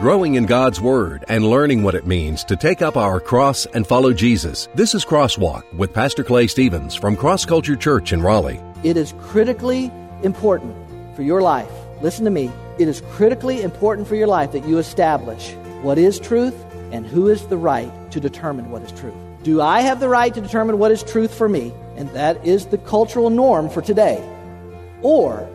growing in God's Word and learning what it means to take up our cross and follow Jesus. This is Crosswalk with Pastor Clay Stevens from Cross Culture Church in Raleigh. It is critically important for your life. Listen to me. It is critically important for your life that you establish what is truth and who is the right to determine what is truth. Do I have the right to determine what is truth for me? And that is the cultural norm for today. Or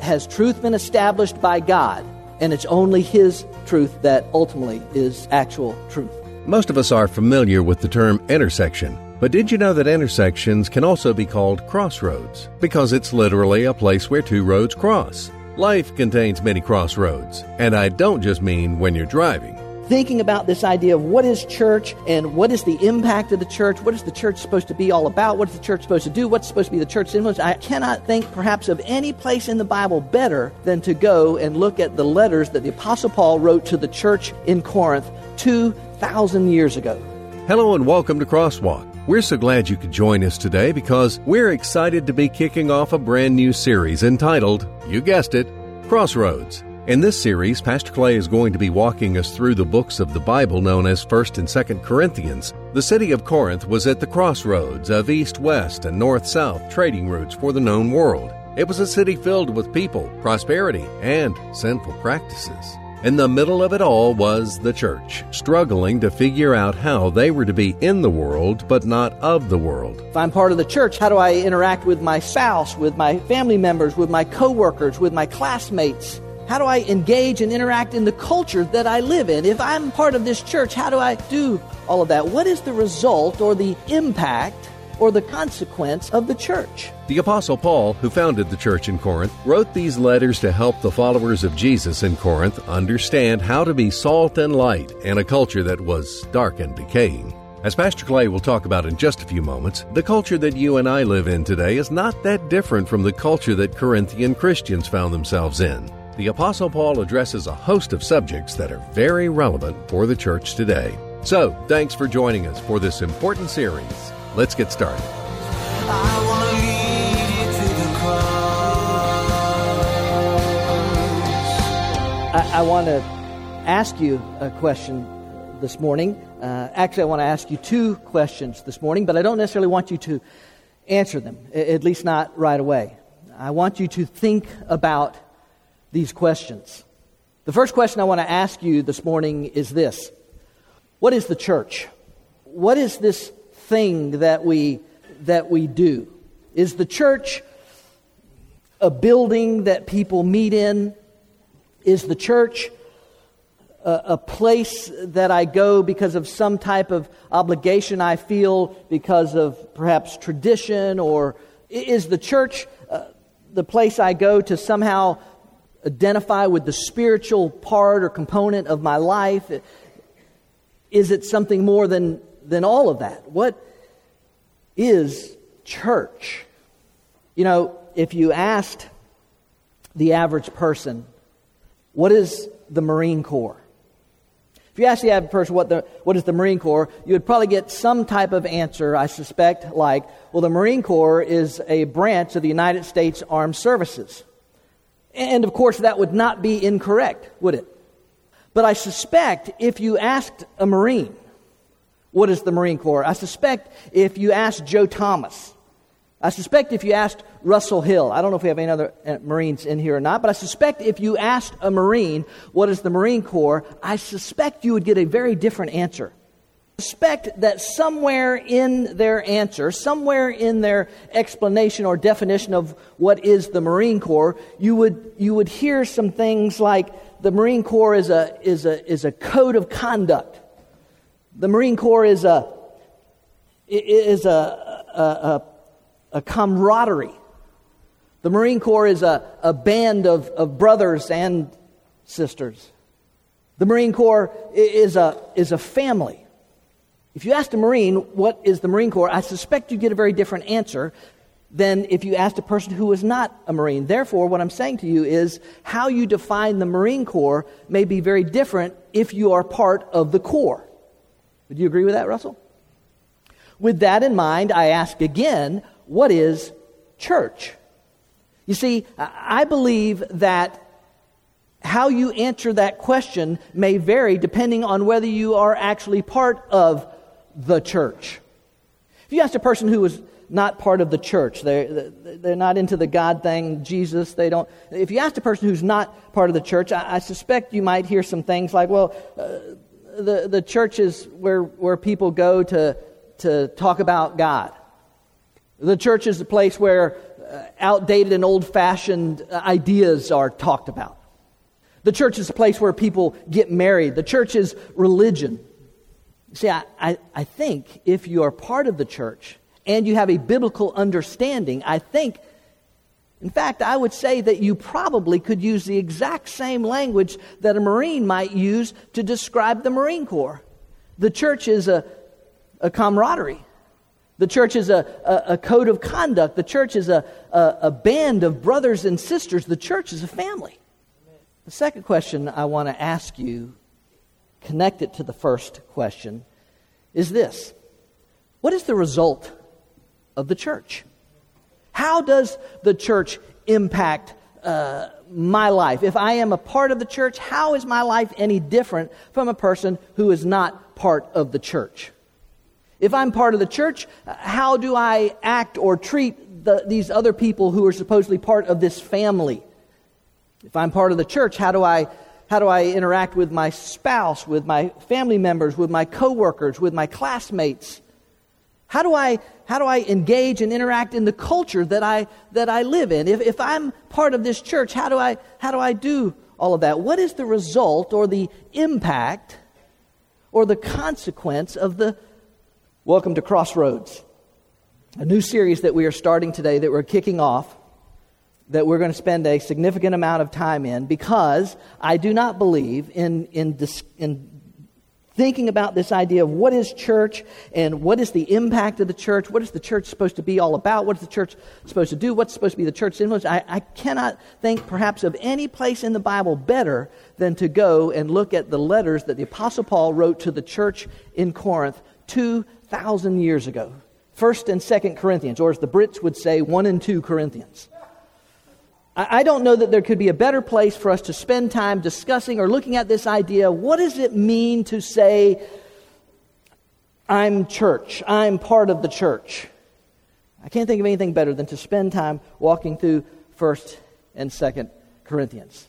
has truth been established by God and it's only His truth that ultimately is actual truth? Most of us are familiar with the term intersection, but did you know that intersections can also be called crossroads? Because it's literally a place where two roads cross. Life contains many crossroads, and I don't just mean when you're driving thinking about this idea of what is church and what is the impact of the church, what is the church supposed to be all about, what is the church supposed to do, what's supposed to be the church's influence. I cannot think perhaps of any place in the Bible better than to go and look at the letters that the Apostle Paul wrote to the church in Corinth 2,000 years ago. Hello and welcome to Crosswalk. We're so glad you could join us today because we're excited to be kicking off a brand new series entitled, you guessed it, Crossroads. In this series, Pastor Clay is going to be walking us through the books of the Bible known as 1st and 2nd Corinthians. The city of Corinth was at the crossroads of east west and north south trading routes for the known world. It was a city filled with people, prosperity, and sinful practices. In the middle of it all was the church, struggling to figure out how they were to be in the world, but not of the world. If I'm part of the church, how do I interact with my spouse, with my family members, with my coworkers, with my classmates? How do I engage and interact in the culture that I live in? If I'm part of this church, how do I do all of that? What is the result or the impact or the consequence of the church? The Apostle Paul, who founded the church in Corinth, wrote these letters to help the followers of Jesus in Corinth understand how to be salt and light in a culture that was dark and decaying. As Pastor Clay will talk about in just a few moments, the culture that you and I live in today is not that different from the culture that Corinthian Christians found themselves in the Apostle Paul addresses a host of subjects that are very relevant for the church today. So, thanks for joining us for this important series. Let's get started. I, I want to ask you a question this morning. Uh, actually, I want to ask you two questions this morning, but I don't necessarily want you to answer them, at least not right away. I want you to think about these questions. The first question I want to ask you this morning is this What is the church? What is this thing that we, that we do? Is the church a building that people meet in? Is the church a, a, place that I go because of some type of obligation I feel because of perhaps tradition? Or is the church uh, the place I go to somehow identify with the spiritual part or component of my life? Is it something more than, than all of that? What is church? You know, if you asked the average person, what is the Marine Corps? If you ask the average person what, the, what is the Marine Corps, you would probably get some type of answer, I suspect, like, well, the Marine Corps is a branch of the United States Armed Services. And of course, that would not be incorrect, would it? But I suspect if you asked a Marine, what is the Marine Corps? I suspect if you asked Joe Thomas, I suspect if you asked Russell Hill, I don't know if we have any other uh, Marines in here or not, but I suspect if you asked a Marine, what is the Marine Corps, I suspect you would get a very different answer suspect that somewhere in their answer, somewhere in their explanation or definition of what is the Marine Corps, you would, you would hear some things like the Marine Corps is a, is a, is a code of conduct. The Marine Corps is a, is a, a, a, a camaraderie. The Marine Corps is a, a band of, of brothers and sisters. The Marine Corps is a, is a family. If you asked a Marine, what is the Marine Corps, I suspect you'd get a very different answer than if you asked a person who is not a Marine. Therefore, what I'm saying to you is how you define the Marine Corps may be very different if you are part of the Corps. Would you agree with that, Russell? With that in mind, I ask again, what is church? You see, I believe that how you answer that question may vary depending on whether you are actually part of the church. If you asked a person who was not part of the church, they're, they're not into the God thing, Jesus, they don't. If you asked a person who's not part of the church, I, I suspect you might hear some things like, well, uh, the, the church is where, where people go to, to talk about God. The church is a place where uh, outdated and old fashioned ideas are talked about. The church is a place where people get married. The church is religion. See, I, I, I, think if you are part of the church and you have a biblical understanding, I think, in fact, I would say that you probably could use the exact same language that a Marine might use to describe the Marine Corps. The church is a, a camaraderie. The church is a, a, a, code of conduct. The church is a, a, a band of brothers and sisters. The church is a family. The second question I want to ask you, connected to the first question, is this What is the result of the church? How does the church impact uh, my life? If I am a part of the church, how is my life any different from a person who is not part of the church? If I'm part of the church, how do I act or treat the, these other people who are supposedly part of this family? If I'm part of the church, how do I how do I interact with my spouse, with my family members, with my coworkers, with my classmates? How do I how do I engage and interact in the culture that I that I live in? If if I'm part of this church, how do I how do I do all of that? What is the result or the impact or the consequence of the Welcome to Crossroads, a new series that we are starting today that we're kicking off that we're going to spend a significant amount of time in because I do not believe in, in, in thinking about this idea of what is church and what is the impact of the church, what is the church supposed to be all about, what is the church supposed to do, what's supposed to be the church's influence. I, I cannot think perhaps of any place in the Bible better than to go and look at the letters that the Apostle Paul wrote to the church in Corinth 2,000 years ago. First and Second Corinthians, or as the Brits would say, 1 and 2 Corinthians. I don't know that there could be a better place for us to spend time discussing or looking at this idea. What does it mean to say, I'm church, I'm part of the church? I can't think of anything better than to spend time walking through 1st and 2nd Corinthians.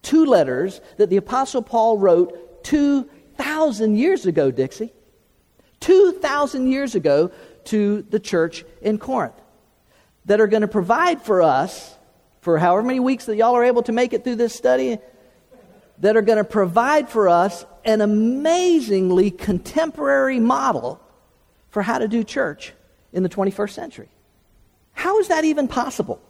Two letters that the Apostle Paul wrote 2,000 years ago, Dixie. 2,000 years ago to the church in Corinth that are going to provide for us for however many weeks that y'all are able to make it through this study that are going to provide for us an amazingly contemporary model for how to do church in the 21st century. How is that even possible?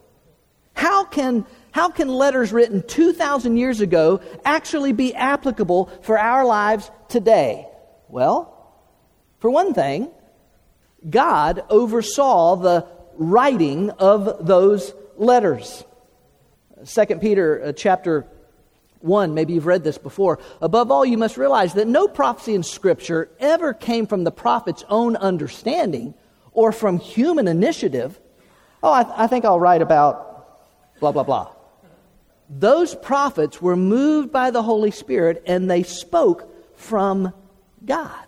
How can, how can letters written 2,000 years ago actually be applicable for our lives today? Well, for one thing, God oversaw the writing of those letters. 2 Peter uh, chapter 1, maybe you've read this before. Above all, you must realize that no prophecy in Scripture ever came from the prophet's own understanding or from human initiative. Oh, I, th- I think I'll write about blah, blah, blah. Those prophets were moved by the Holy Spirit and they spoke from God.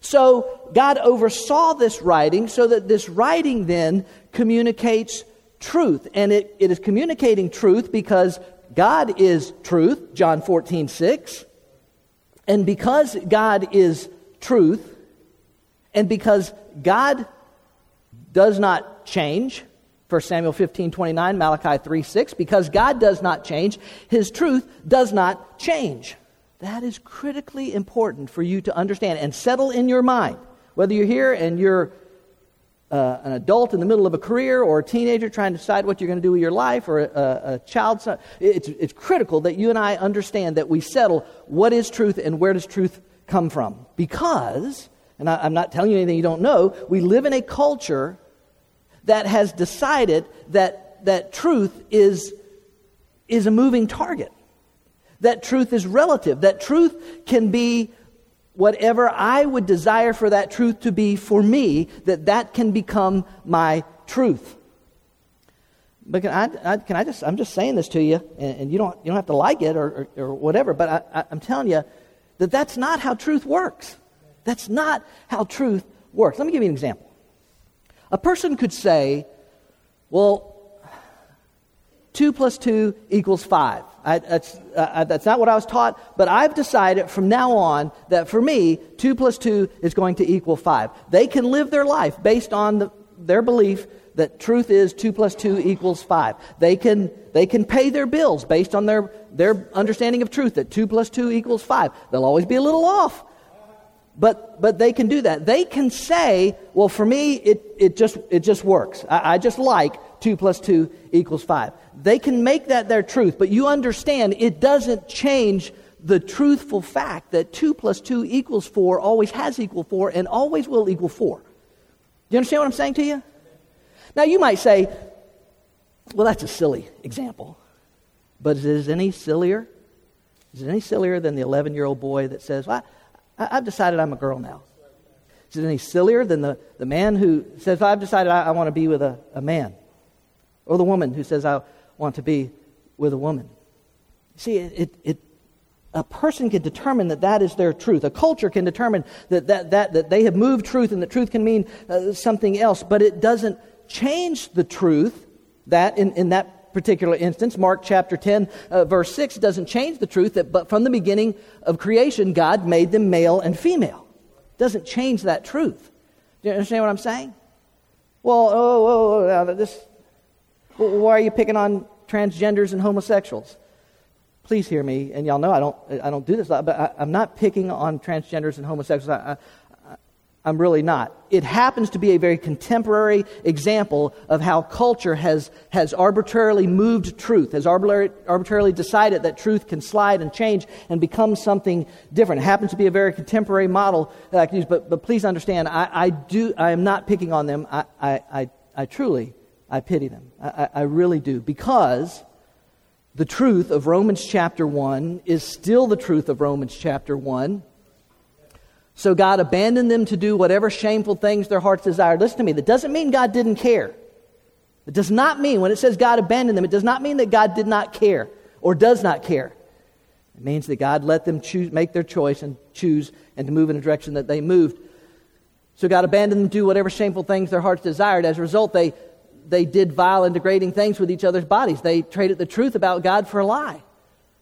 So God oversaw this writing so that this writing then communicates truth. And it, it is communicating truth because God is truth, John 14, 6. And because God is truth, and because God does not change, 1 Samuel 15, 29, Malachi 3, 6, because God does not change, his truth does not change. That is critically important for you to understand and settle in your mind. Whether you're here and you're uh, an adult in the middle of a career or a teenager trying to decide what you're going to do with your life or a, a child, it's, it's critical that you and I understand that we settle what is truth and where does truth come from. Because, and I, I'm not telling you anything you don't know, we live in a culture that has decided that, that truth is, is a moving target. That truth is relative. That truth can be whatever I would desire for that truth to be for me, that that can become my truth. but can I, I, can I just, I'm just saying this to you, and, and you, don't, you don't have to like it or, or, or whatever, but I, I, I'm telling you that that's not how truth works. That's not how truth works. Let me give you an example. A person could say, well, 2 plus 2 equals 5. I, that's, uh, that's not what I was taught, but I've decided from now on that for me, 2 plus 2 is going to equal 5. They can live their life based on the, their belief that truth is 2 plus 2 equals 5. They can, they can pay their bills based on their, their understanding of truth that 2 plus 2 equals 5. They'll always be a little off. But, but they can do that. They can say, well, for me, it, it, just, it just works. I, I just like 2 plus 2 equals 5. They can make that their truth, but you understand it doesn't change the truthful fact that 2 plus 2 equals 4 always has equal 4 and always will equal 4. Do you understand what I'm saying to you? Now, you might say, well, that's a silly example. But is it any sillier? Is it any sillier than the 11 year old boy that says, well, I, have decided I'm a girl now? Is it any sillier than the, the man who says, well, I've decided I, I want to be with a, a man? Or the woman who says, I want to be with a woman? See, it, it, a person can determine that that is their truth. A culture can determine that, that, that, that they have moved truth and that truth can mean uh, something else, but it doesn't change the truth that in, in that particular instance mark chapter 10 uh, verse 6 doesn't change the truth that but from the beginning of creation god made them male and female doesn't change that truth do you understand what i'm saying well oh, oh, oh this why are you picking on transgenders and homosexuals please hear me and y'all know i don't i don't do this but I, am not picking on transgenders and homosexuals I, I'm really not. It happens to be a very contemporary example of how culture has, has arbitrarily moved truth, has arbitrarily, arbitrarily decided that truth can slide and change and become something different. It happens to be a very contemporary model that I can use, but, but please understand, I, I, do, I am not picking on them. I, I, I, I truly, I pity them. I, I really do. Because the truth of Romans chapter 1 is still the truth of Romans chapter 1 so God abandoned them to do whatever shameful things their hearts desired. Listen to me, that doesn't mean God didn't care. It does not mean, when it says God abandoned them, it does not mean that God did not care or does not care. It means that God let them choose, make their choice and choose and to move in a direction that they moved. So God abandoned them to do whatever shameful things their hearts desired. As a result, they, they did vile and degrading things with each other's bodies. They traded the truth about God for a lie.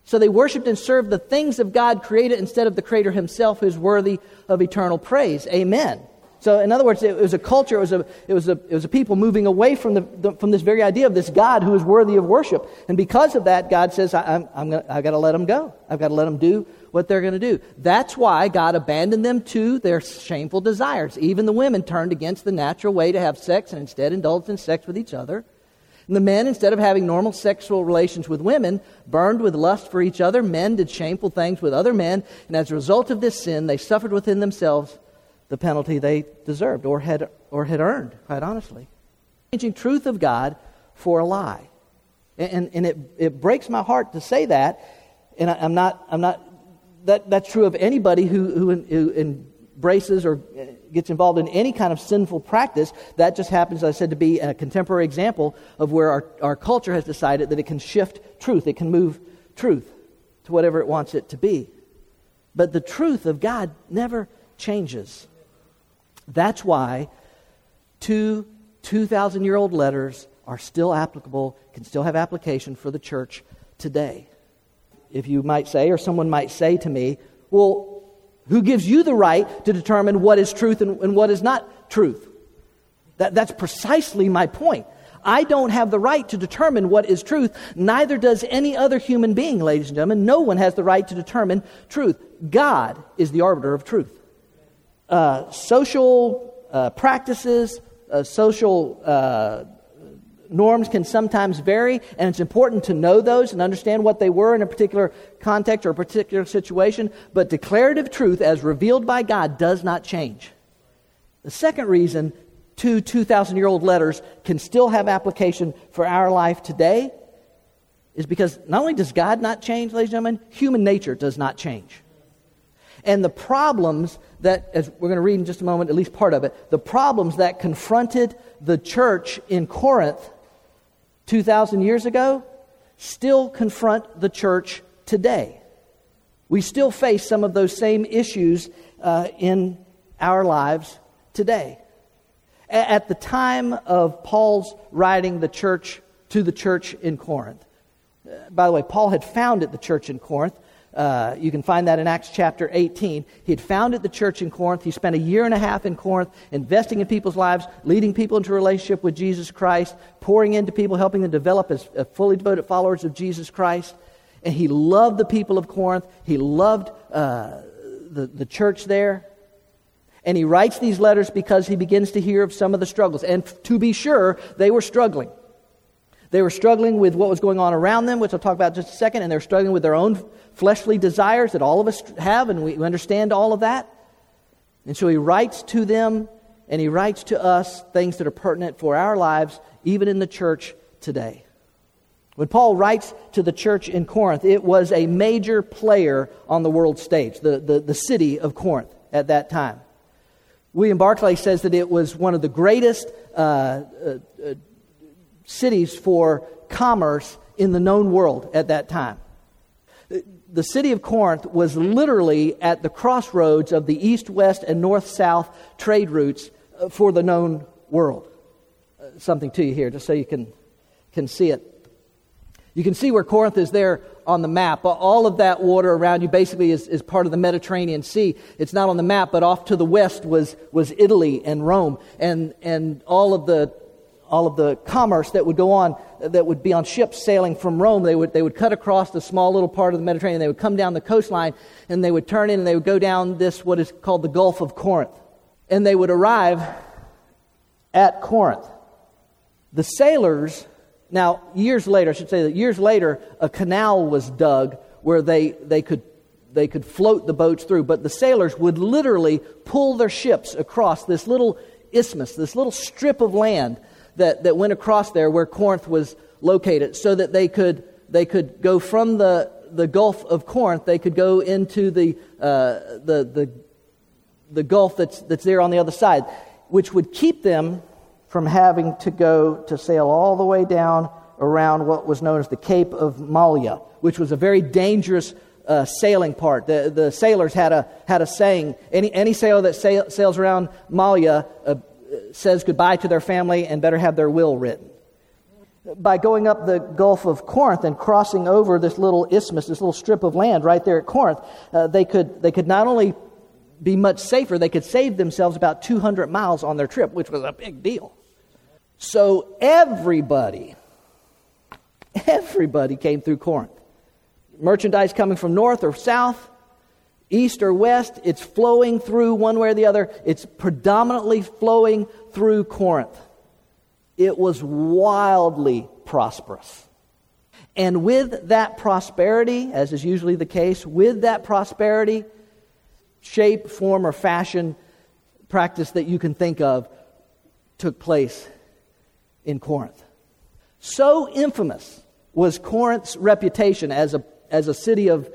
So they worshiped and served the things of God created instead of the Creator Himself, who's worthy of eternal praise. Amen. So, in other words, it was a culture, it was a, it was a, it was a people moving away from, the, the from this very idea of this God who is worthy of worship. And because of that, God says, I, I'm, I'm gonna, I've got to let them go. I've got to let them do what they're going to do. That's why God abandoned them to their shameful desires. Even the women turned against the natural way to have sex and instead indulged in sex with each other. And the men, instead of having normal sexual relations with women, burned with lust for each other. Men did shameful things with other men. And as a result of this sin, they suffered within themselves the penalty they deserved or had, or had earned, quite honestly. Changing truth of God for a lie. And, and it, it breaks my heart to say that. And I, am not, I'm not that, that's true of anybody who, who, who embraces or gets involved in any kind of sinful practice, that just happens, as I said, to be a contemporary example of where our, our culture has decided that it can shift truth, it can move truth to whatever it wants it to be. But the truth of God never changes. That's why two 2,000 year old letters are still applicable, can still have application for the church today. If you might say, or someone might say to me, well, who gives you the right to determine what is truth and, and what is not truth? That, that's precisely my point. I don't have the right to determine what is truth. Neither does any other human being, ladies and gentlemen. No one has the right to determine truth. God is the arbiter of truth. Uh, social uh, practices, uh, social uh, norms can sometimes vary, and it's important to know those and understand what they were in a particular context or a particular situation. But declarative truth, as revealed by God, does not change. The second reason two 2,000 year old letters can still have application for our life today is because not only does God not change, ladies and gentlemen, human nature does not change. And the problems that, as we're going to read in just a moment, at least part of it, the problems that confronted the church in Corinth 2,000 years ago still confront the church today. We still face some of those same issues uh, in our lives today. A- at the time of Paul's writing the church to the church in Corinth, uh, by the way, Paul had founded the church in Corinth. Uh, you can find that in Acts chapter 18. He had founded the church in Corinth. He spent a year and a half in Corinth investing in people's lives, leading people into a relationship with Jesus Christ, pouring into people, helping them develop as fully devoted followers of Jesus Christ. And he loved the people of Corinth. He loved uh, the, the church there. And he writes these letters because he begins to hear of some of the struggles. And to be sure, they were struggling. They were struggling with what was going on around them, which I'll talk about in just a second, and they're struggling with their own fleshly desires that all of us have, and we understand all of that. And so he writes to them, and he writes to us things that are pertinent for our lives, even in the church today. When Paul writes to the church in Corinth, it was a major player on the world stage, the, the, the city of Corinth at that time. William Barclay says that it was one of the greatest uh, uh, uh cities for commerce in the known world at that time. The city of Corinth was literally at the crossroads of the east west and north south trade routes uh, for the known world. Uh, something to you here, just so you can, can see it. You can see where Corinth is there on the map. All of that water around you basically is, is part of the Mediterranean Sea. It's not on the map, but off to the west was, was Italy and Rome. And, and all of the all of the commerce that would go on, that would be on ships sailing from Rome. They would, they would cut across the small little part of the Mediterranean. They would come down the coastline and they would turn in and they would go down this, what is called the Gulf of Corinth. And they would arrive at Corinth. The sailors, now, years later, I should say that years later, a canal was dug where they, they could they could float the boats through, but the sailors would literally pull their ships across this little isthmus, this little strip of land that, that went across there where Corinth was located so that they could, they could go from the, the Gulf of Corinth, they could go into the, uh, the, the, the Gulf that's, that's there on the other side, which would keep them from having to go to sail all the way down around what was known as the Cape of Malia, which was a very dangerous uh, sailing part. The, the sailors had a, had a saying any, any sailor that sail, sails around Malia uh, says goodbye to their family and better have their will written. By going up the Gulf of Corinth and crossing over this little isthmus, this little strip of land right there at Corinth, uh, they, could, they could not only be much safer, they could save themselves about 200 miles on their trip, which was a big deal. So everybody, everybody came through Corinth. Merchandise coming from north or south, east or west, it's flowing through one way or the other. It's predominantly flowing through Corinth. It was wildly prosperous. And with that prosperity, as is usually the case, with that prosperity, shape, form, or fashion practice that you can think of took place in Corinth. So infamous was Corinth's reputation as a, as a city of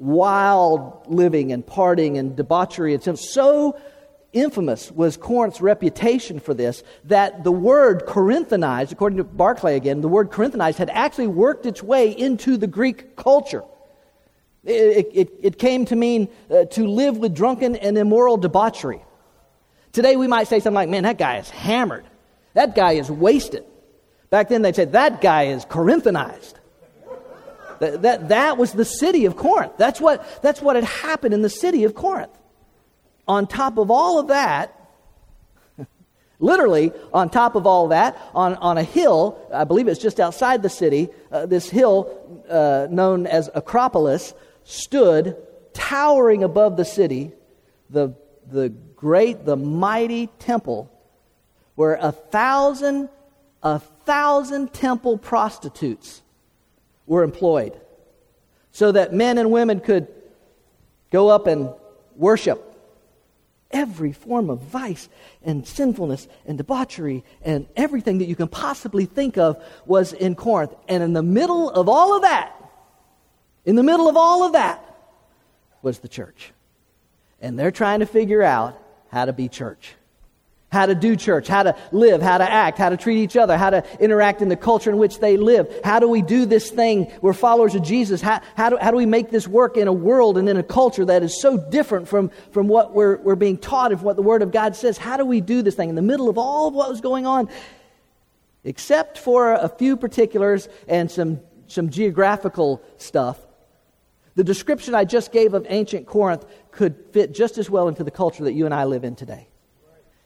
wild living and partying and debauchery. It's so infamous was Corinth's reputation for this that the word Corinthianized, according to Barclay again, the word Corinthianized had actually worked its way into the Greek culture. It, it, it came to mean uh, to live with drunken and immoral debauchery. Today we might say something like, man, that guy is hammered. That guy is wasted. Back then they'd say, that guy is Corinthianized. That, that, that was the city of Corinth. That's what, that's what had happened in the city of Corinth. On top of all of that, literally on top of all that, on, on a hill, I believe it's just outside the city, uh, this hill uh, known as Acropolis stood towering above the city, the, the great, the mighty temple where a thousand, a thousand temple prostitutes were employed so that men and women could go up and worship. Every form of vice and sinfulness and debauchery and everything that you can possibly think of was in Corinth. And in the middle of all of that, in the middle of all of that, was the church. And they're trying to figure out how to be church. How to do church, how to live, how to act, how to treat each other, how to interact in the culture in which they live. How do we do this thing? We're followers of Jesus. How, how, do, how do we make this work in a world and in a culture that is so different from, from what we're, we're being taught and what the Word of God says? How do we do this thing in the middle of all of what was going on? Except for a few particulars and some, some geographical stuff, the description I just gave of ancient Corinth could fit just as well into the culture that you and I live in today.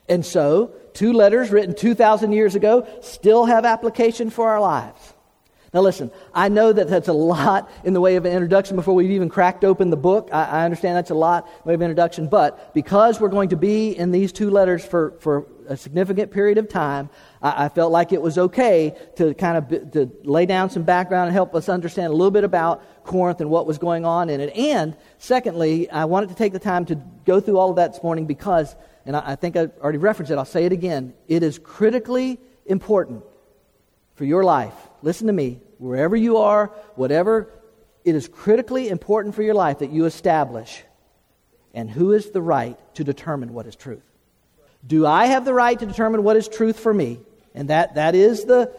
And so, two letters written 2,000 years ago still have application for our lives. Now, listen, I know that that's a lot in the way of an introduction before we've even cracked open the book. I, I understand that's a lot in the way of introduction, but because we're going to be in these two letters for, for a significant period of time, I, I felt like it was okay to kind of to lay down some background and help us understand a little bit about Corinth and what was going on in it. And secondly, I wanted to take the time to go through all of that this morning because and I, I think I already referenced it, I'll say it again. It is critically important for your life. Listen to me, wherever you are, whatever, it is critically important for your life that you establish and who is the right to determine what is truth. Do I have the right to determine what is truth for me? And that, that, is the,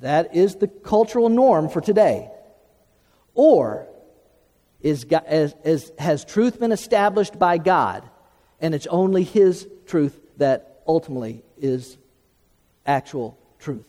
that is the cultural norm for today. Or is, is, is, has truth been established by God and it's only His truth that ultimately is actual truth.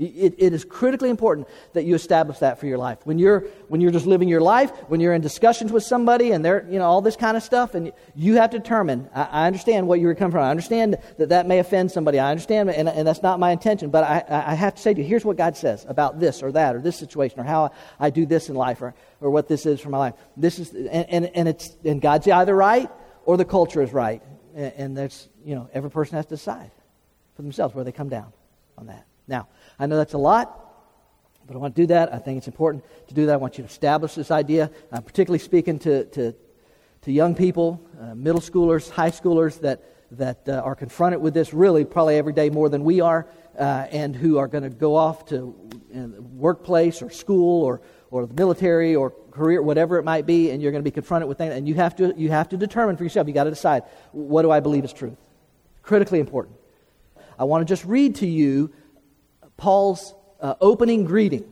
It, it is critically important that you establish that for your life. When you're, when you're just living your life, when you're in discussions with somebody and they're, you know, all this kind of stuff, and you have to determine, I, I understand what you're coming from. I understand that that may offend somebody. I understand, and, and that's not my intention, but I, I have to say to you, here's what God says about this or that or this situation or how I do this in life or, or what this is for my life. This is, and, and, and, it's, and God's either right or the culture is right. And, and that's, you know, every person has to decide for themselves where they come down on that. Now, I know that's a lot, but I want to do that. I think it's important to do that. I want you to establish this idea. I'm particularly speaking to, to, to young people, uh, middle schoolers, high schoolers that, that uh, are confronted with this really probably every day more than we are, uh, and who are going to go off to uh, workplace or school or, or the military or career, whatever it might be, and you're going to be confronted with things, and you have to, you have to determine for yourself. You've got to decide, what do I believe is truth? Critically important. I want to just read to you Paul's uh, opening greeting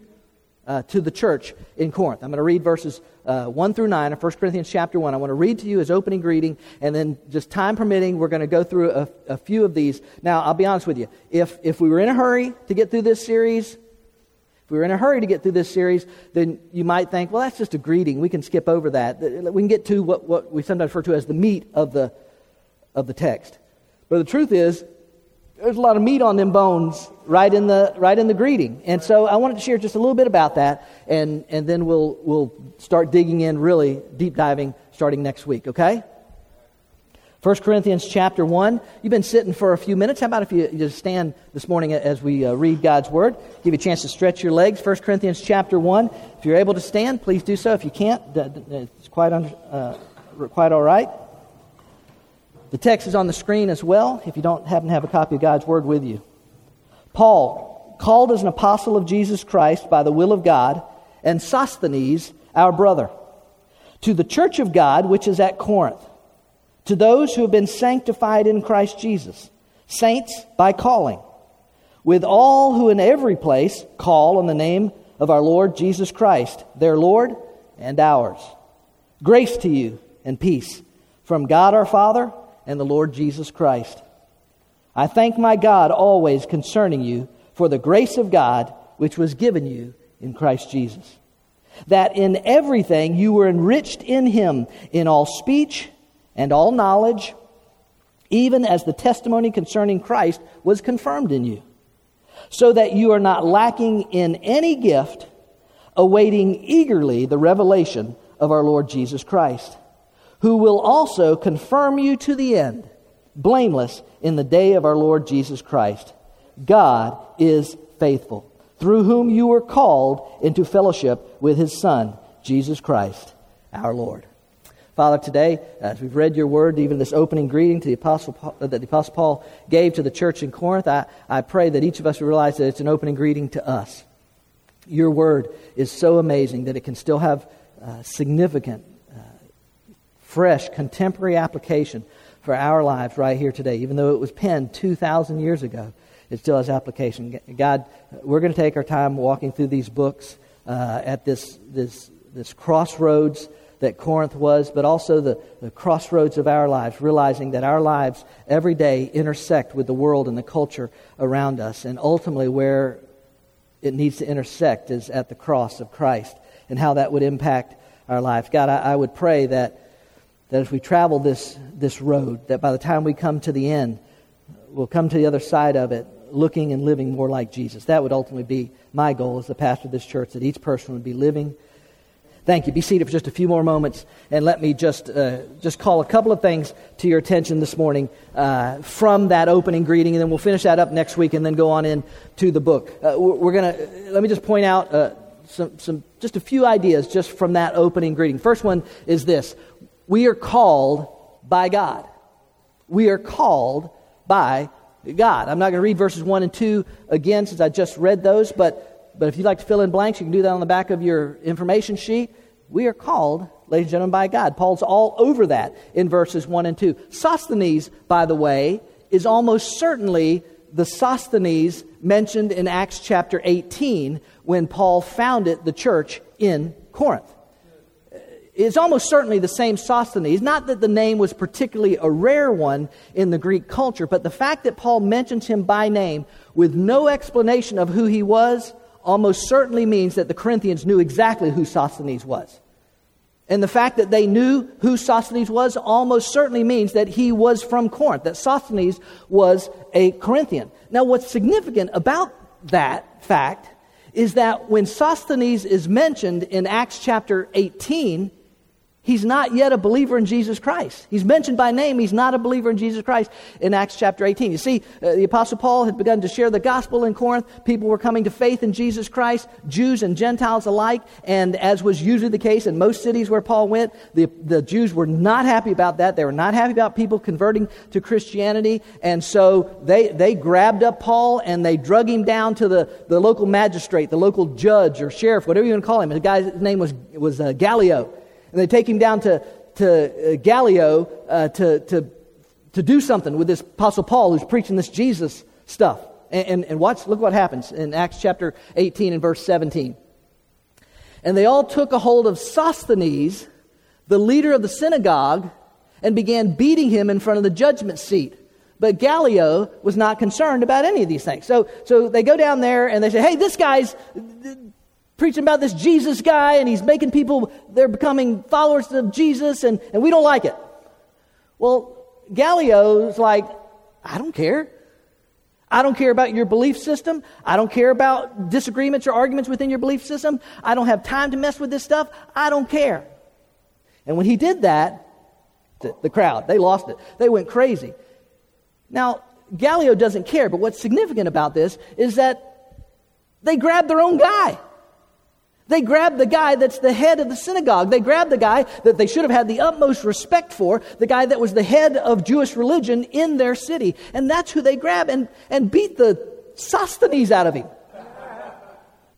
uh, to the church in Corinth. I'm going to read verses uh, 1 through 9 of 1 Corinthians chapter 1. I want to read to you his opening greeting, and then, just time permitting, we're going to go through a, a few of these. Now, I'll be honest with you. If, if we were in a hurry to get through this series, if we were in a hurry to get through this series, then you might think, well, that's just a greeting. We can skip over that. We can get to what, what we sometimes refer to as the meat of the, of the text. But the truth is, there's a lot of meat on them bones right in the, right in the greeting. And so I wanted to share just a little bit about that, and, and then we'll, we'll start digging in really deep diving starting next week, okay? 1 Corinthians chapter 1. You've been sitting for a few minutes. How about if you just stand this morning as we uh, read God's Word? Give you a chance to stretch your legs. 1 Corinthians chapter 1. If you're able to stand, please do so. If you can't, it's quite, uh, quite all right. The text is on the screen as well if you don't happen to have a copy of God's Word with you. Paul, called as an apostle of Jesus Christ by the will of God, and Sosthenes, our brother, to the church of God which is at Corinth to those who have been sanctified in Christ Jesus, saints by calling, with all who in every place call on the name of our Lord Jesus Christ, their Lord and ours. Grace to you and peace from God our Father and the Lord Jesus Christ. I thank my God always concerning you for the grace of God which was given you in Christ Jesus. That in everything you were enriched in him, in all speech and all knowledge, even as the testimony concerning Christ was confirmed in you, so that you are not lacking in any gift, awaiting eagerly the revelation of our Lord Jesus Christ, who will also confirm you to the end, blameless in the day of our Lord Jesus Christ. God is faithful, through whom you were called into fellowship with his Son, Jesus Christ, our Lord. Father, today, as we've read your word, even this opening greeting to the Apostle Paul, that the Apostle Paul gave to the church in Corinth, I, I pray that each of us realize that it's an opening greeting to us. Your word is so amazing that it can still have uh, significant, uh, fresh, contemporary application for our lives right here today. Even though it was penned 2,000 years ago, it still has application. God, we're going to take our time walking through these books uh, at this, this, this crossroads that Corinth was, but also the, the crossroads of our lives, realizing that our lives every day intersect with the world and the culture around us. And ultimately, where it needs to intersect is at the cross of Christ and how that would impact our lives. God, I, I would pray that, that as we travel this, this road, that by the time we come to the end, we'll come to the other side of it looking and living more like Jesus. That would ultimately be my goal as the pastor of this church, that each person would be living Thank you. Be seated for just a few more moments, and let me just uh, just call a couple of things to your attention this morning uh, from that opening greeting, and then we'll finish that up next week, and then go on in to the book. Uh, we're going to let me just point out uh, some some just a few ideas just from that opening greeting. First one is this: We are called by God. We are called by God. I'm not going to read verses one and two again since I just read those, but but if you'd like to fill in blanks, you can do that on the back of your information sheet. We are called, ladies and gentlemen, by God. Paul's all over that in verses 1 and 2. Sosthenes, by the way, is almost certainly the Sosthenes mentioned in Acts chapter 18 when Paul founded the church in Corinth. It's almost certainly the same Sosthenes. Not that the name was particularly a rare one in the Greek culture, but the fact that Paul mentions him by name with no explanation of who he was almost certainly means that the Corinthians knew exactly who Sosthenes was. And the fact that they knew who Sosthenes was almost certainly means that he was from Corinth, that Sosthenes was a Corinthian. Now, what's significant about that fact is that when Sosthenes is mentioned in Acts chapter 18, He's not yet a believer in Jesus Christ. He's mentioned by name. He's not a believer in Jesus Christ in Acts chapter 18. You see, uh, the Apostle Paul had begun to share the gospel in Corinth. People were coming to faith in Jesus Christ, Jews and Gentiles alike. And as was usually the case in most cities where Paul went, the, the Jews were not happy about that. They were not happy about people converting to Christianity. And so they, they grabbed up Paul and they drug him down to the, the local magistrate, the local judge or sheriff, whatever you want to call him. The guy's name was, was uh, Gallio. And they take him down to, to uh, Gallio uh, to, to, to do something with this Apostle Paul who's preaching this Jesus stuff. And, and, and watch, look what happens in Acts chapter 18 and verse 17. And they all took a hold of Sosthenes, the leader of the synagogue, and began beating him in front of the judgment seat. But Gallio was not concerned about any of these things. So, so they go down there and they say, hey, this guy's, preaching about this Jesus guy and he's making people, they're becoming followers of Jesus and, and we don't like it. Well, Gallio's like, I don't care. I don't care about your belief system. I don't care about disagreements or arguments within your belief system. I don't have time to mess with this stuff. I don't care. And when he did that, the, the crowd, they lost it. They went crazy. Now, Gallio doesn't care, but what's significant about this is that they grabbed their own guy. They grabbed the guy that's the head of the synagogue. They grabbed the guy that they should have had the utmost respect for, the guy that was the head of Jewish religion in their city. And that's who they grab and, and beat the Sosthenes out of him.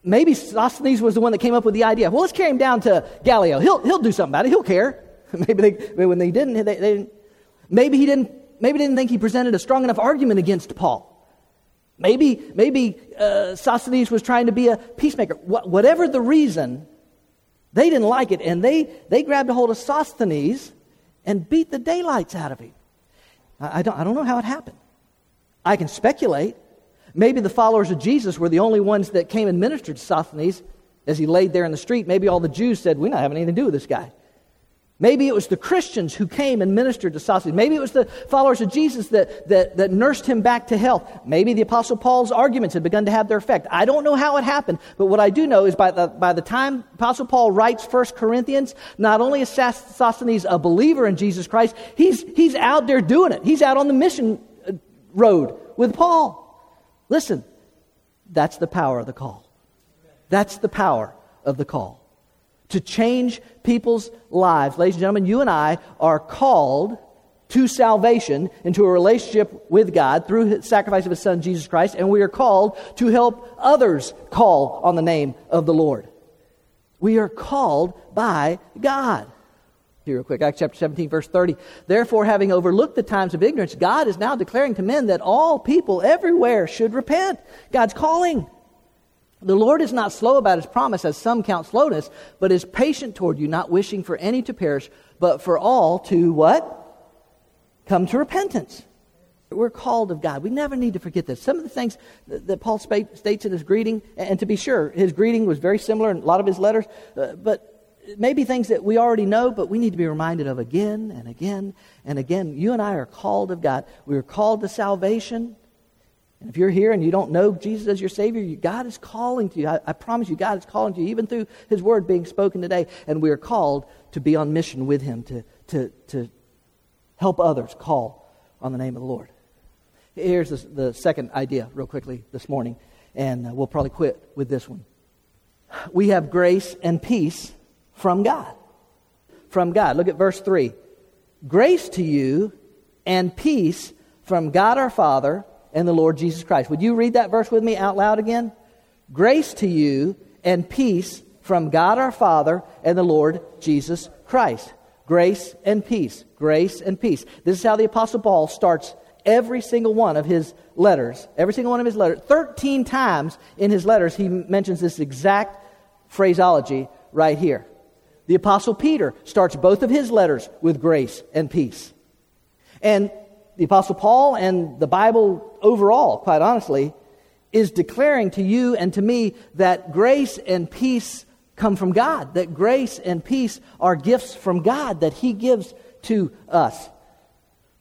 Maybe Sosthenes was the one that came up with the idea. Well, let's carry him down to Gallio. He'll, he'll do something about it. He'll care. maybe, they, when they didn't, they, they didn't, maybe he didn't, maybe didn't think he presented a strong enough argument against Paul. Maybe, maybe uh, Sosthenes was trying to be a peacemaker. Wh- whatever the reason, they didn't like it, and they, they grabbed a hold of Sosthenes and beat the daylights out of him. I, I, don't, I don't know how it happened. I can speculate. Maybe the followers of Jesus were the only ones that came and ministered to Sosthenes as he laid there in the street. Maybe all the Jews said, We're not having anything to do with this guy. Maybe it was the Christians who came and ministered to Sosthenes. Maybe it was the followers of Jesus that, that, that nursed him back to health. Maybe the Apostle Paul's arguments had begun to have their effect. I don't know how it happened, but what I do know is by the, by the time Apostle Paul writes 1 Corinthians, not only is Sosthenes a believer in Jesus Christ, he's, he's out there doing it. He's out on the mission uh, road with Paul. Listen, that's the power of the call. That's the power of the call to change people's lives. Ladies and gentlemen, you and I are called to salvation, into a relationship with God through the sacrifice of His Son, Jesus Christ, and we are called to help others call on the name of the Lord. We are called by God. Here, real quick, Acts chapter 17, verse 30. Therefore, having overlooked the times of ignorance, God is now declaring to men that all people everywhere should repent. God's calling. The Lord is not slow about his promise, as some count slowness, but is patient toward you, not wishing for any to perish, but for all to what? Come to repentance. We're called of God. We never need to forget this. Some of the things that Paul states in his greeting, and to be sure, his greeting was very similar in a lot of his letters, uh, but maybe things that we already know, but we need to be reminded of again and again and again. You and I are called of God. We are called to salvation. And if you're here and you don't know Jesus as your Savior, God is calling to you. I, I, promise you, God is calling to you, even through His Word being spoken today. And we are called to be on mission with Him, to, to, to help others call on the name of the Lord. Here's the, the second idea, real quickly, this morning, and uh, we'll probably quit with this one. We have grace and peace from God. From God. Look at verse 3. Grace to you and peace from God our Father and the Lord Jesus Christ. Would you read that verse with me out loud again? Grace to you and peace from God our Father and the Lord Jesus Christ. Grace and peace. Grace and peace. This is how the Apostle Paul starts every single one of his letters. Every single one of his letters. 13 times in his letters, he mentions this exact phraseology right here. The Apostle Peter starts both of his letters with grace and peace. And the Apostle Paul and the Bible overall, quite honestly, is declaring to you and to me that grace and peace come from God, that grace and peace are gifts from God that He gives to us.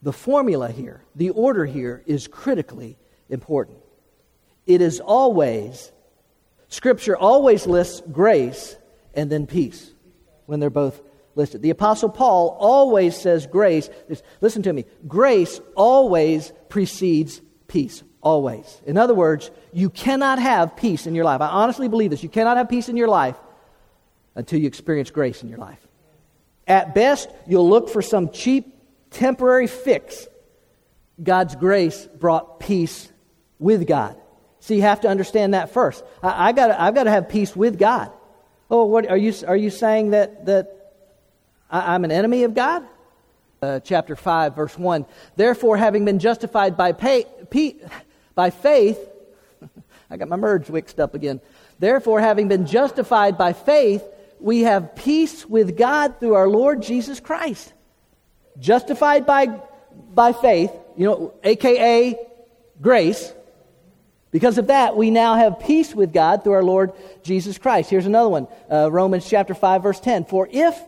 The formula here, the order here, is critically important. It is always, Scripture always lists grace and then peace when they're both listed. The Apostle Paul always says grace. Listen to me. Grace always precedes peace. Always. In other words, you cannot have peace in your life. I honestly believe this. You cannot have peace in your life until you experience grace in your life. At best, you'll look for some cheap, temporary fix. God's grace brought peace with God. So you have to understand that first. I, I gotta, I've got to have peace with God. Oh, what are you, are you saying that, that I, am an enemy of God? Uh, chapter 5, verse 1. Therefore, having been justified by, pay, pe, by faith, I got my merge mixed up again. Therefore, having been justified by faith, we have peace with God through our Lord Jesus Christ. Justified by, by faith, you know, aka grace. Because of that, we now have peace with God through our Lord Jesus Christ. Here's another one uh, Romans chapter 5, verse 10. For if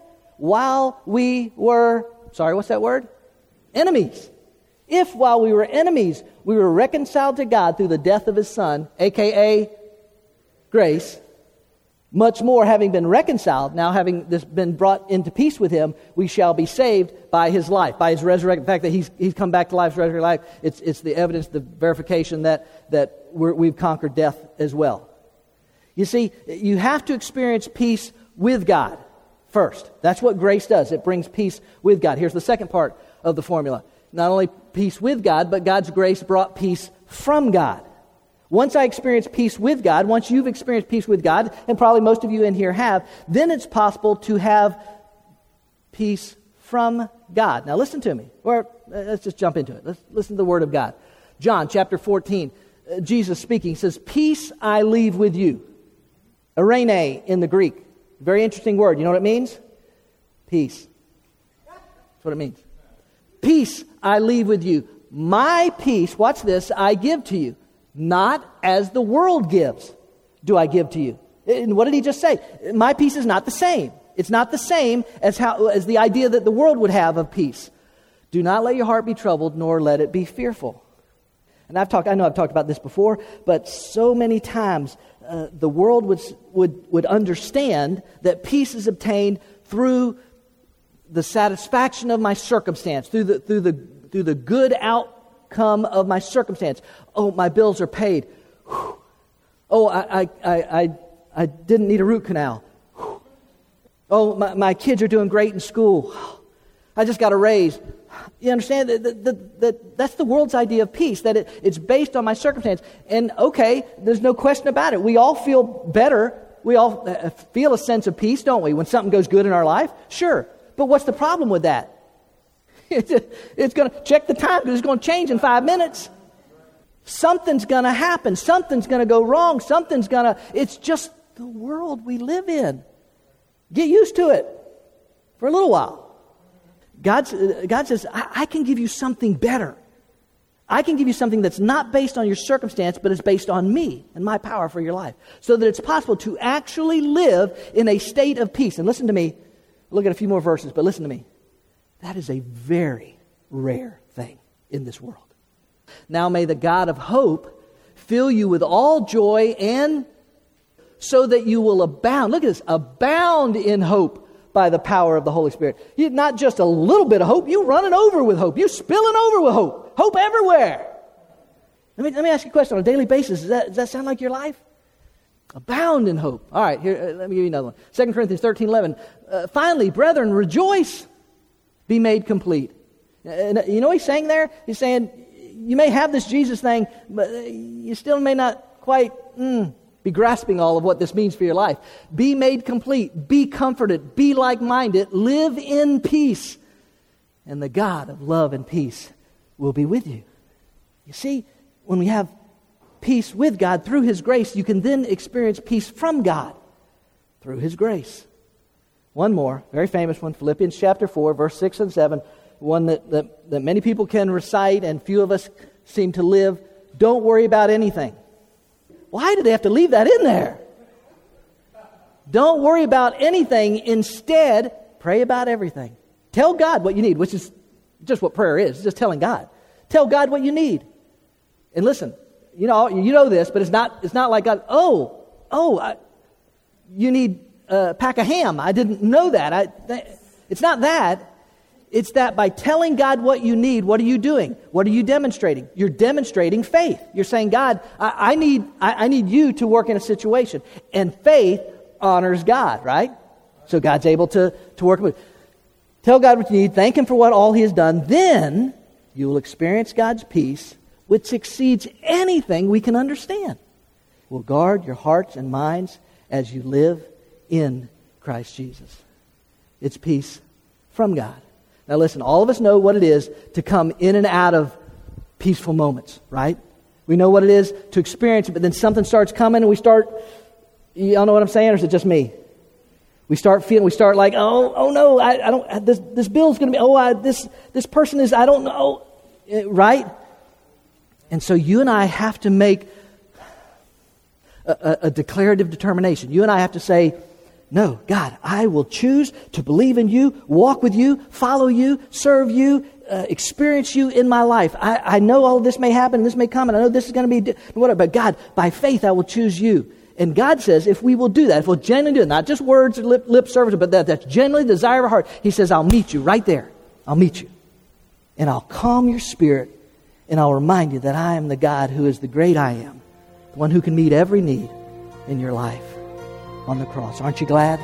while we were, sorry, what's that word? Enemies. If while we were enemies, we were reconciled to God through the death of his son, aka grace, much more having been reconciled, now having this been brought into peace with him, we shall be saved by his life, by his resurrection. The fact that he's, he's come back to life, resurrected life, it's, it's the evidence, the verification that, that we've conquered death as well. You see, you have to experience peace with God first. That's what grace does. It brings peace with God. Here's the second part of the formula. Not only peace with God, but God's grace brought peace from God. Once I experience peace with God, once you've experienced peace with God, and probably most of you in here have, then it's possible to have peace from God. Now listen to me. Or uh, let's just jump into it. Let's listen to the word of God. John chapter 14, uh, Jesus speaking says, Peace I leave with you. Eirene in the Greek. Very interesting word. You know what it means? Peace. That's what it means. Peace I leave with you. My peace, watch this, I give to you. Not as the world gives, do I give to you. And what did he just say? My peace is not the same. It's not the same as, how, as the idea that the world would have of peace. Do not let your heart be troubled, nor let it be fearful. And I've talked, I know I've talked about this before, but so many times uh, the world would, would, would understand that peace is obtained through the satisfaction of my circumstance, through the, through the, through the good outcome of my circumstance. Oh, my bills are paid. Whew. Oh, I, I, I, I, didn't need a root canal. Whew. Oh, my, my kids are doing great in school. I just got a raise. You understand that, that, that, that that's the world's idea of peace, that it, it's based on my circumstance. And okay, there's no question about it. We all feel better. We all uh, feel a sense of peace, don't we, when something goes good in our life? Sure. But what's the problem with that? It's going to check the time because it's going to change in five minutes. Something's going to happen. Something's going to go wrong. Something's going to. It's just the world we live in. Get used to it for a little while. God, uh, God says, I, I can give you something better. I can give you something that's not based on your circumstance, but is based on me and my power for your life. So that it's possible to actually live in a state of peace. And listen to me. Look at a few more verses, but listen to me. That is a very rare thing in this world. Now may the God of hope fill you with all joy and so that you will abound. Look at this abound in hope by the power of the Holy Spirit. You, not just a little bit of hope, You're running over with hope. You're spilling over with hope. Hope everywhere. Let me, let me ask you a question on a daily basis. Does that, does that sound like your life? Abound in hope. All right, here, uh, let me give you another one. 2 Corinthians 13 11. Uh, finally, brethren, rejoice, be made complete. Uh, you know what he's saying there? He's saying, you may have this Jesus thing, but uh, you still may not quite mm, be grasping all of what this means for your life. Be made complete. Be comforted. Be like minded. Live in peace. And the God of love and peace will be with you. You see, when we have peace with God through His grace, you can then experience peace from God through His grace. One more, very famous one, Philippians chapter 4, verse 6 and 7, one that, that, that many people can recite and few of us seem to live. Don't worry about anything. Why do they have to leave that in there? Don't worry about anything. Instead, pray about everything. Tell God what you need, which is just what prayer is, just telling God. Tell God what you need. And listen, you know, you know this, but it's not, it's not like God, oh, oh, I, you need a pack of ham. I didn't know that. I, it's not that. It's that by telling God what you need, what are you doing? What are you demonstrating? You're demonstrating faith. You're saying, God, I, I need, I, I need you to work in a situation. And faith honors God, right? So God's able to, to work with. Tell God what you need, thank Him for what all He has done. Then you will experience God's peace, which exceeds anything we can understand. Will guard your hearts and minds as you live in Christ Jesus. It's peace from God. Now, listen, all of us know what it is to come in and out of peaceful moments, right? We know what it is to experience it, but then something starts coming and we start, y'all know what I'm saying, or is it just me? We start feeling, we start like, oh, oh no, I, I don't, this, this bill's going to be, oh, I, this, this person is, I don't know, eh, right? And so you and I have to make a, a, a declarative determination. You and I have to say, no, God, I will choose to believe in you, walk with you, follow you, serve you, uh, experience you in my life. I, I know all this may happen, this may come, and I know this is going to be whatever, but God, by faith, I will choose you. And God says, if we will do that, if we'll genuinely do it, not just words, lip, lip service, but that, that's genuinely the desire of our heart, He says, I'll meet you right there. I'll meet you. And I'll calm your spirit, and I'll remind you that I am the God who is the great I am, the one who can meet every need in your life on the cross. Aren't you glad?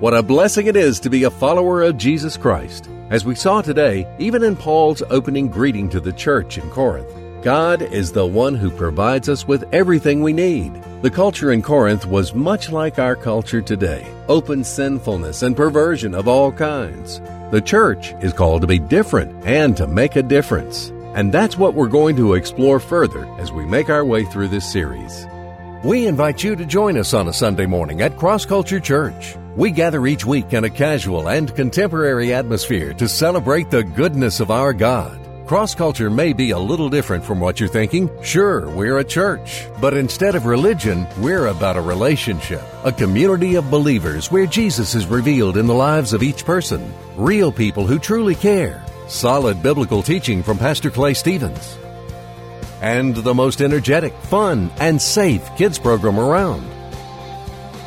What a blessing it is to be a follower of Jesus Christ. As we saw today, even in Paul's opening greeting to the church in Corinth, God is the one who provides us with everything we need. The culture in Corinth was much like our culture today open sinfulness and perversion of all kinds. The church is called to be different and to make a difference. And that's what we're going to explore further as we make our way through this series. We invite you to join us on a Sunday morning at Cross Culture Church. We gather each week in a casual and contemporary atmosphere to celebrate the goodness of our God. Cross culture may be a little different from what you're thinking. Sure, we're a church, but instead of religion, we're about a relationship, a community of believers where Jesus is revealed in the lives of each person, real people who truly care, solid biblical teaching from Pastor Clay Stevens and the most energetic, fun, and safe kids program around.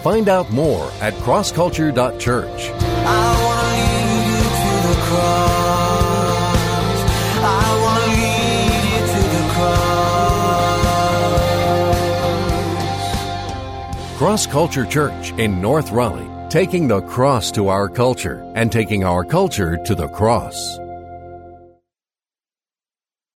Find out more at crossculture.church. Cross Culture Church in North Raleigh, taking the cross to our culture and taking our culture to the cross.